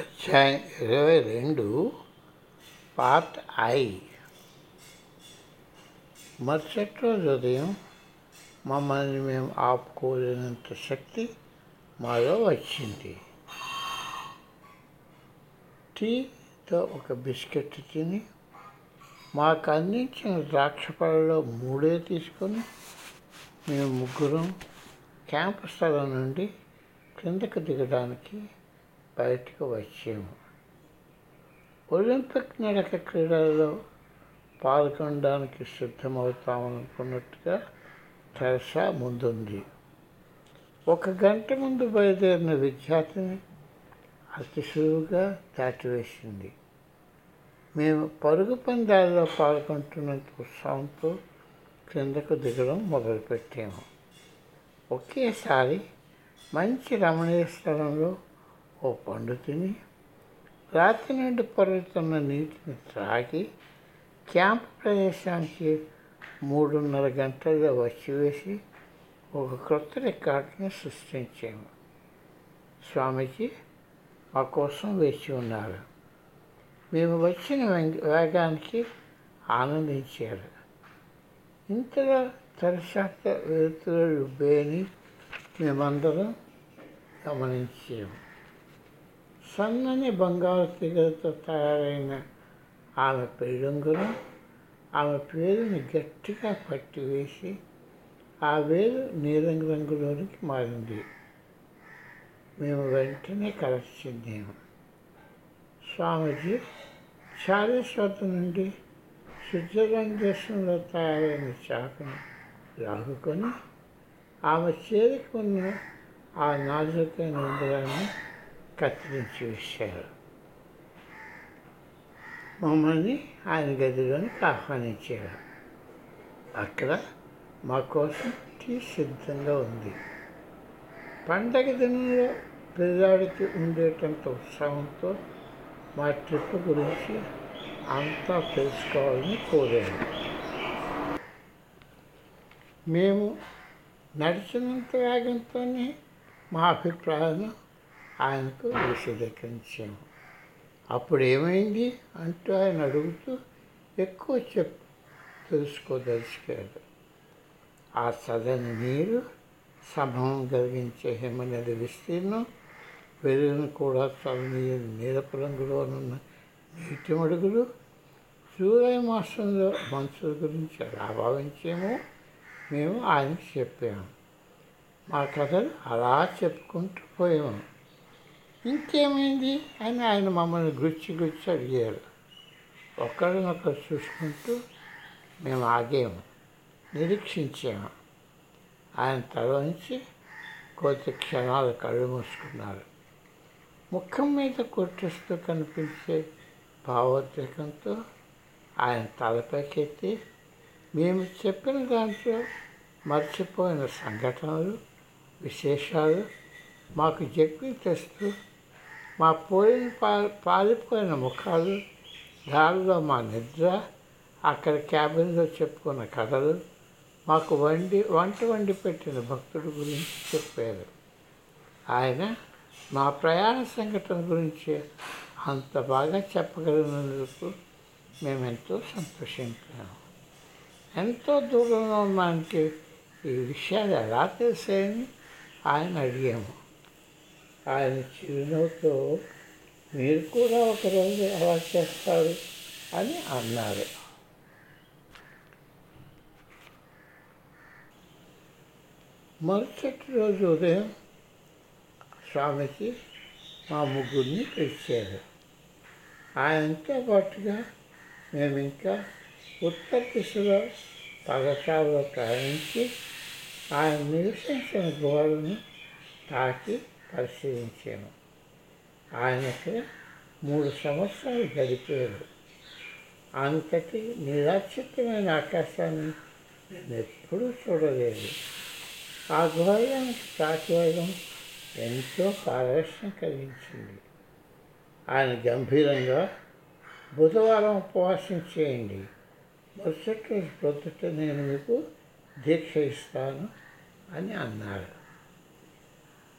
అధ్యాయం ఇరవై రెండు పార్ట్ ఐ. మరుసటి రోజు ఉదయం మమ్మల్ని మేము ఆపుకోలేనంత శక్తి మాలో వచ్చింది. టీతో ఒక బిస్కెట్ తిని మాకు అందించిన ద్రాక్ష పళ్ళలో మూడే తీసుకొని మేము ముగ్గురం క్యాంపు స్థలం నుండి కిందకు దిగడానికి బయటకు వచ్చాము. ఒలింపిక్ నడక క్రీడల్లో పాల్గొనడానికి సిద్ధమవుతామనుకున్నట్టుగా తెరసా ముందుంది. ఒక గంట ముందు బయలుదేరిన విద్యార్థిని అతి సులువుగా దాటివేసింది. మేము పరుగు పందాల్లో పాల్గొంటున్నంత ఉత్సాహంతో క్రిందకు దిగడం మొదలుపెట్టాము. ఒకేసారి మంచి రమణీయ స్థలంలో ఓ పండు తిని రాత్రి నుండి పరుగుతున్న నీటిని త్రాగి క్యాంప్ ప్రదేశానికి మూడున్నర గంటల్లో వచ్చివేసి ఒక కొత్త రికార్డును సృష్టించాము. స్వామిజీ మా కోసం వేచి ఉన్నారు. మేము వచ్చిన వేగానికి ఆనందించారు. ఇంతలో తరశాత వెలుతురు బేని మేమందరం గమనించాము. సన్నని బంగారు తీగలతో తయారైన ఆమె పెళ్ళొంగురం ఆమె పేరుని గట్టిగా పట్టివేసి ఆ వేలు నీలం రంగులోనికి మారింది. మేము వెంటనే కలెక్ట్ చెందాము. స్వామీజీ చాలీస్ వద్ద నుండి స్విట్జర్లాండ్ దేశంలో తయారైన చాకను లాగుకొని ఆమె చేరుకున్న ఆ నాజుకైన ఉంగరాన్ని కత్తిరించి వేశారు మమ్మల్ని ఆయన గదిలోనికి ఆహ్వానించారు. అక్కడ మా కోసం టీ సిద్ధంగా ఉంది. పండగ దినంలో పిల్లాడికి ఉండేటంత ఉత్సాహంతో మా ట్రిప్ గురించి అంతా తెలుసుకోవాలని కోరాను మేము నడిచినంత వేగంతోనే మా అభిప్రాయాన్ని ఆయనకు విశదీకరించాము అప్పుడు ఏమైంది? అంటూ ఆయన అడుగుతూ ఎక్కువ చెప్ తెలుసుకోదలుచుకాడు ఆ చదని నీరు సమం కలిగించే హిమనది విస్తీర్ణం వెలుగును కూడా చల్లనీయని నీలపు రంగులోనున్న నీటి మడుగులు జూలై మాసంలో మనుషుల గురించి ఎలా భావించామో మేము ఆయనకు చెప్పాము. మా కథలు అలా చెప్పుకుంటూ పోయాము. ఇంకేమైంది? అని ఆయన మమ్మల్ని గుచ్చి గుచ్చి అడిగారు. ఒకరినొకరు చూసుకుంటూ మేము ఆగాము. నిరీక్షించాము. ఆయన తలవంచి కొద్ది క్షణాలు కళ్ళు మూసుకున్నారు. ముఖం మీద కొట్టిస్తూ కనిపించే భావోద్రేకంతో ఆయన తలపైకెత్తి మేము చెప్పిన దాంట్లో మర్చిపోయిన సంఘటనలు విశేషాలు మాకు చెప్పి తెస్తూ మా పోయిన పా పాలిపోయిన ముఖాలు దారిలో మా నిద్ర అక్కడ క్యాబిన్లో చెప్పుకున్న కథలు మాకు వండి వంట వండి పెట్టిన భక్తుడి గురించి చెప్పారు. ఆయన మా ప్రయాణ సంఘటన గురించి అంత బాగా చెప్పగలిగినందుకు మేము ఎంతో సంతోషించాము. ఎంతో దూరంలో ఉన్నానికి ఈ విషయాలు ఎలా తెలిసాయని ఆయన అడిగాము. ఆయన చిరునవ్వుతో మీరు కూడా ఒకరోజు ఎలా చేస్తారు అని అన్నారు. మరుసటి రోజు ఉదయం స్వామికి మా ముగ్గురిని పిలిచారు. ఆయనతో పాటుగా మేము ఇంకా ఉత్తర దిశలో పగసాలో ప్రయాణించి ఆయన నివసించిన గోడను తాకి పరిశీలించాను. ఆయనకు మూడు సంవత్సరాలు గడిపారు అంతటి నిరాశ్చితమైన ఆకాశాన్ని నేను ఎప్పుడూ చూడలేదు. ఆ ఘోరానికి ప్రాతివేదం ఎంతో పారదర్శనం కలిగించింది. ఆయన గంభీరంగా బుధవారం ఉపవాసం చేయండి. మరుసటి రోజు ప్రొద్దుట నేను మీకు దీక్ష ఇస్తాను అని అన్నారు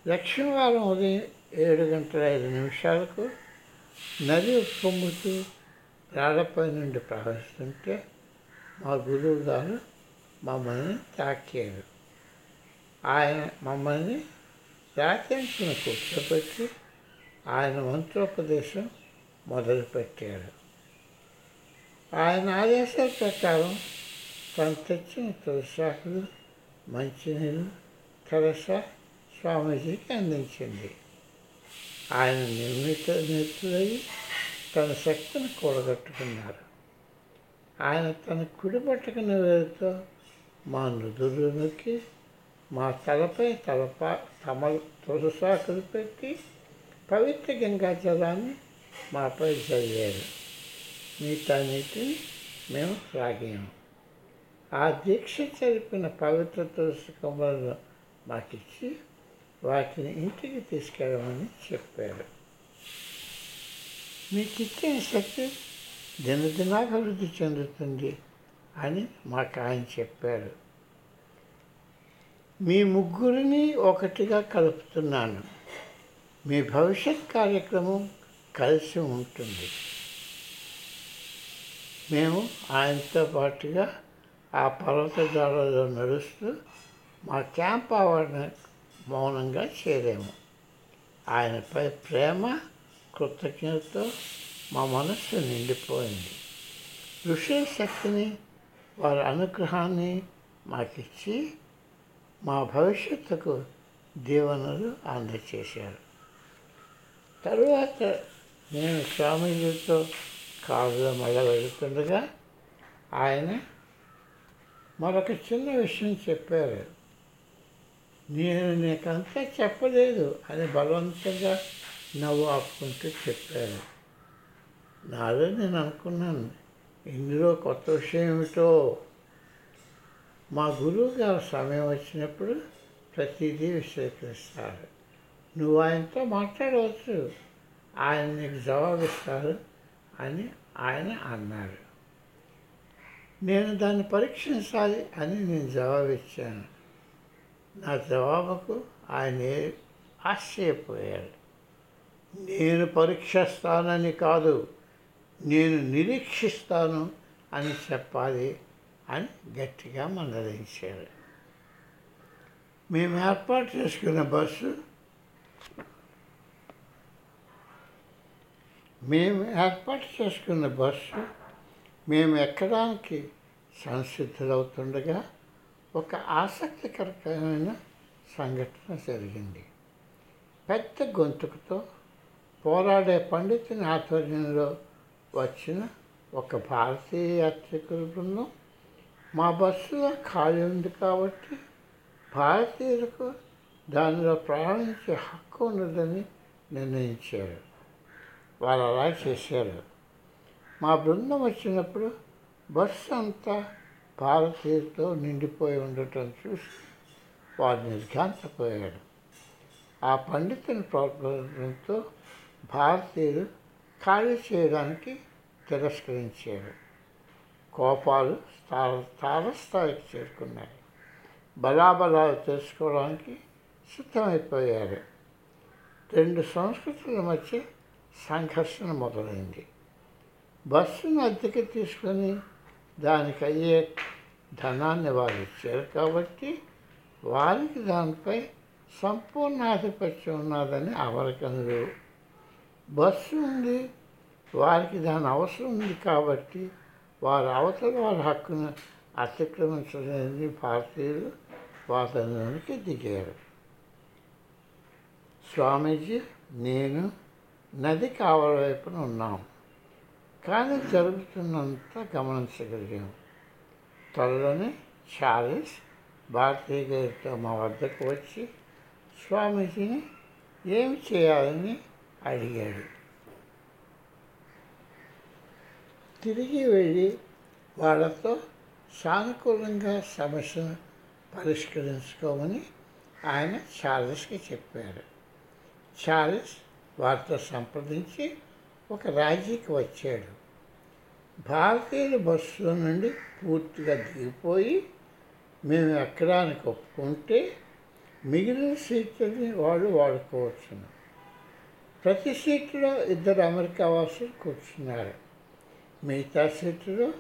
లక్ష్మీవారం ఉదయం ఏడు గంటల ఐదు నిమిషాలకు నది ఉప్పొంగుతూ రాళ్ళపై నుండి ప్రవహిస్తుంటే మా గురువు గారు మమ్మల్ని తాకారు. ఆయన మమ్మల్ని రాత్రించిన కూర్చోబెట్టి ఆయన మంత్రోపదేశం మొదలుపెట్టారు. ఆయన ఆదేశాల ప్రకారం తను తెచ్చిన తులసాకులు మంచినీళ్ళు కలస స్వామీజీకి అందించింది. ఆయన నిర్మిత నేర్చులై తన శక్తిని కూడగట్టుకున్నారు. ఆయన తన కుడి పట్టుకున్న వేరుతో మా నుదురు నొక్కి మా తలపై తలప తమ తులసాకులు పెట్టి పవిత్ర గంగా జలాన్ని మాపై చదివారు మిగతా నీటిని మేము త్రాగాము. ఆ దీక్ష జరిపిన పవిత్ర తులసి కొమ్మలను మాకిచ్చి వాటిని ఇంటికి తీసుకెళ్ళమని చెప్పారు. మీకు ఇచ్చిన శక్తి దినదినాభివృద్ధి చెందుతుంది అని మాకు ఆయన చెప్పారు. మీ ముగ్గురిని ఒకటిగా కలుపుతున్నాను. మీ భవిష్యత్ కార్యక్రమం కలిసి ఉంటుంది. మేము ఆయనతో పాటుగా ఆ పర్వతజాలలో నడుస్తూ మా క్యాంప్ ఆవరణ మౌనంగా చేరాము. ఆయనపై ప్రేమ కృతజ్ఞతతో మా మనస్సు నిండిపోయింది. ఋషుల శక్తిని వారి అనుగ్రహాన్ని మాకిచ్చి మా భవిష్యత్తుకు దీవెనలు అందచేశారు. తరువాత నేను స్వామీజీతో కారులో మళ్ళా వెళుతుండగా ఆయన మరొక చిన్న విషయం చెప్పారు. నేను నీకంతా చెప్పలేదు. అని బలవంతంగా నవ్వు ఆపుకుంటూ చెప్పాను. నాలో నేను అనుకున్నాను ఇందులో కొత్త విషయం ఏమిటో? మా గురువు గారు సమయం వచ్చినప్పుడు ప్రతిదీ విశ్లేషిస్తారు. నువ్వు ఆయనతో మాట్లాడవచ్చు. ఆయన నీకు జవాబిస్తారు అని ఆయన అన్నారు. నేను దాన్ని పరీక్షించాలి అని నేను జవాబిచ్చాను నా జవాబుకు ఆయన ఆశ్చర్యపోయాడు. నేను పరీక్షిస్తానని కాదు నేను నిరీక్షిస్తాను అని చెప్పాలి అని గట్టిగా మందలించారు మేము ఏర్పాటు చేసుకున్న బస్సు మేము ఏర్పాటు చేసుకున్న బస్సు మేము ఎక్కడానికి సంసిద్ధులవుతుండగా ఒక ఆసక్తికరమైన సంఘటన జరిగింది. పెద్ద గొంతుకుతో పోరాడే పండితుని ఆధ్వర్యంలో వచ్చిన ఒక భారతీయ యాత్రికుల బృందం మా బస్సులో ఖాళీ ఉంది కాబట్టి భారతీయులకు దానిలో ప్రయాణించే హక్కు ఉన్నదని నిర్ణయించారు. వాళ్ళు అలా చేశారు. మా బృందం వచ్చినప్పుడు బస్సు అంతా భారతీయులతో నిండిపోయి ఉండటం చూసి వారు నిర్ఘాంతపోయాడు. ఆ పండితుని ప్రోత్సాహంతో భారతీయులు ఖాళీ చేయడానికి తిరస్కరించారు కోపాలు తార తారస్థాయికి చేరుకున్నాయి. బలాబలాలు తెలుసుకోవడానికి సిద్ధమైపోయారు రెండు సంస్కృతుల మధ్య సంఘర్షణ మొదలైంది. బస్సును అద్దెకి తీసుకొని దానికి అయ్యే ధనాన్ని వారు ఇచ్చారు కాబట్టి వారికి దానిపై సంపూర్ణ ఆధిపత్యం ఉన్నదని అవరకనులు బస్సు ఉంది. వారికి దాని అవసరం ఉంది కాబట్టి వారి అవతల వారి హక్కును అతిక్రమించలేని భారతీయులు వాతావరణానికి దిగారు. స్వామీజీ నేను నది కావల వైపున ఉన్నాం. కానీ జరుగుతున్నంత గమనించగలిగాం. త్వరలోనే చార్లెస్ భారతీయ గారితో మా వద్దకు వచ్చి స్వామీజీని ఏమి చేయాలని అడిగాడు. తిరిగి వెళ్ళి వాళ్ళతో సానుకూలంగా సమస్యను పరిష్కరించుకోమని ఆయన చార్లెస్కి చెప్పారు. చార్లెస్ వారితో సంప్రదించి ఒక రాజీకి వచ్చాడు. భారతీయుల బస్సులో నుండి పూర్తిగా దిగిపోయి మేము ఎక్కడానికి ఒప్పుకుంటే మిగిలిన సీట్లని వాళ్ళు వాడుకోవచ్చును. ప్రతి సీట్లో ఇద్దరు అమెరికా వాసులు కూర్చున్నారు. మిగతా సీట్లో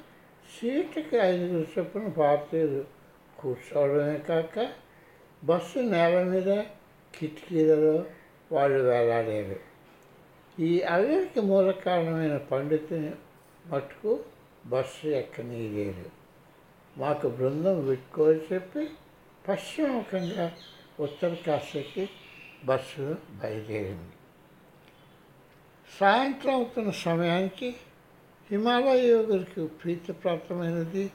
సీటుకి ఐదుగురు చొప్పున భారతీయులు కూర్చోవడమే కాక బస్సు నేల మీద కిటికీలలో వాళ్ళు వేలాడారు. ఈ అల్లరికి మూల కారణమైన పండితుని మట్టుకు బస్సు ఎక్కనీయలేదు మాకు బృందం విట్టుకోని చెప్పి పశ్చిమముఖంగా ఉత్తర కాశీకి బస్సు బయలుదేరింది. సాయంత్రం అవుతున్న సమయానికి హిమాలయ యోగులకు ప్రీతిప్రాప్తమైనది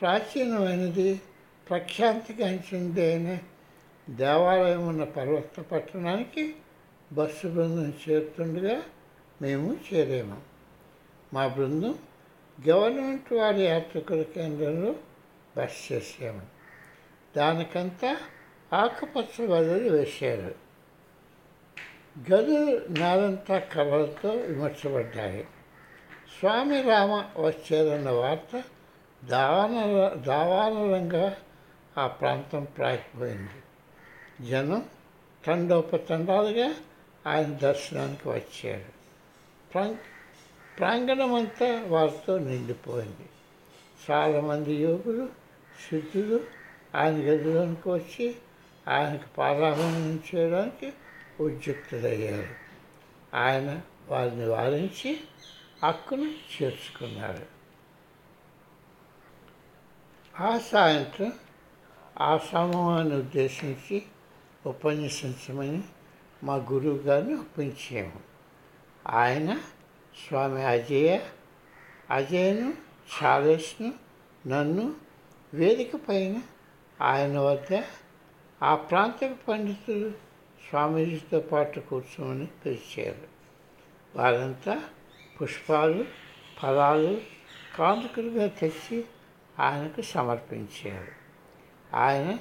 ప్రాచీనమైనది ప్రఖ్యాతిగాంచింది అయిన దేవాలయం ఉన్న పర్వత పట్టణానికి బస్సు బృందం చేరుతుండగా మేము చేరాము. మా బృందం గవర్నమెంట్ వారి యాత్రికుల కేంద్రంలో బస్ చేసాము దానికంతా ఆకుపచ్చ వదలు వేశారు. గదులు నేలంతా కలలతో విమర్శపడ్డాయి స్వామి రామ వచ్చారన్న వార్త దావాన దావానరంగా ఆ ప్రాంతం ప్రాకిపోయింది జనం తండోపతండాలుగా ఆయన దర్శనానికి వచ్చారు ప్రాంగ అంతా వారితో నిండిపోయింది. చాలామంది యోగులు సిద్ధులు ఆయన గదిలోనికి వచ్చి ఆయనకు పాదాభనం చేయడానికి ఉద్యుక్తులయ్యారు. ఆయన వారిని వారించి హక్కును చేర్చుకున్నారు. ఆ సాయంత్రం ఆ సమూహాన్ని ఉద్దేశించి ఉపన్యసించమని మా గురువు గారిని ఒప్పించాము ఆయన స్వామి అజయ అజయ్ను చాలేష్ను నన్ను వేదిక పైన ఆయన వద్ద ఆ ప్రాంత పండితులు స్వామీజీతో పాటు కూర్చోమని పిలిచారు. వారంతా పుష్పాలు ఫలాలు కానుకలుగా తెచ్చి ఆయనకు సమర్పించారు. ఆయన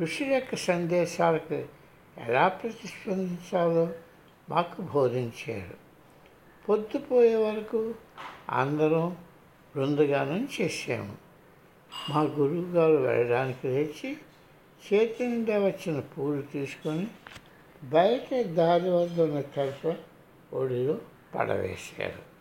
ఋషి యొక్క సందేశాలకు ఎలా ప్రతిస్పందించాలో మాకు బోధించారు. పొద్దుపోయే వరకు అందరం బృందగానం చేశాము. మా గురువు గారు వెళ్ళడానికి లేచి చేతి నిండా వచ్చిన పూలు తీసుకొని బయట దారి వద్ద ఉన్న తరఫ ఒడిలో పడవేశారు.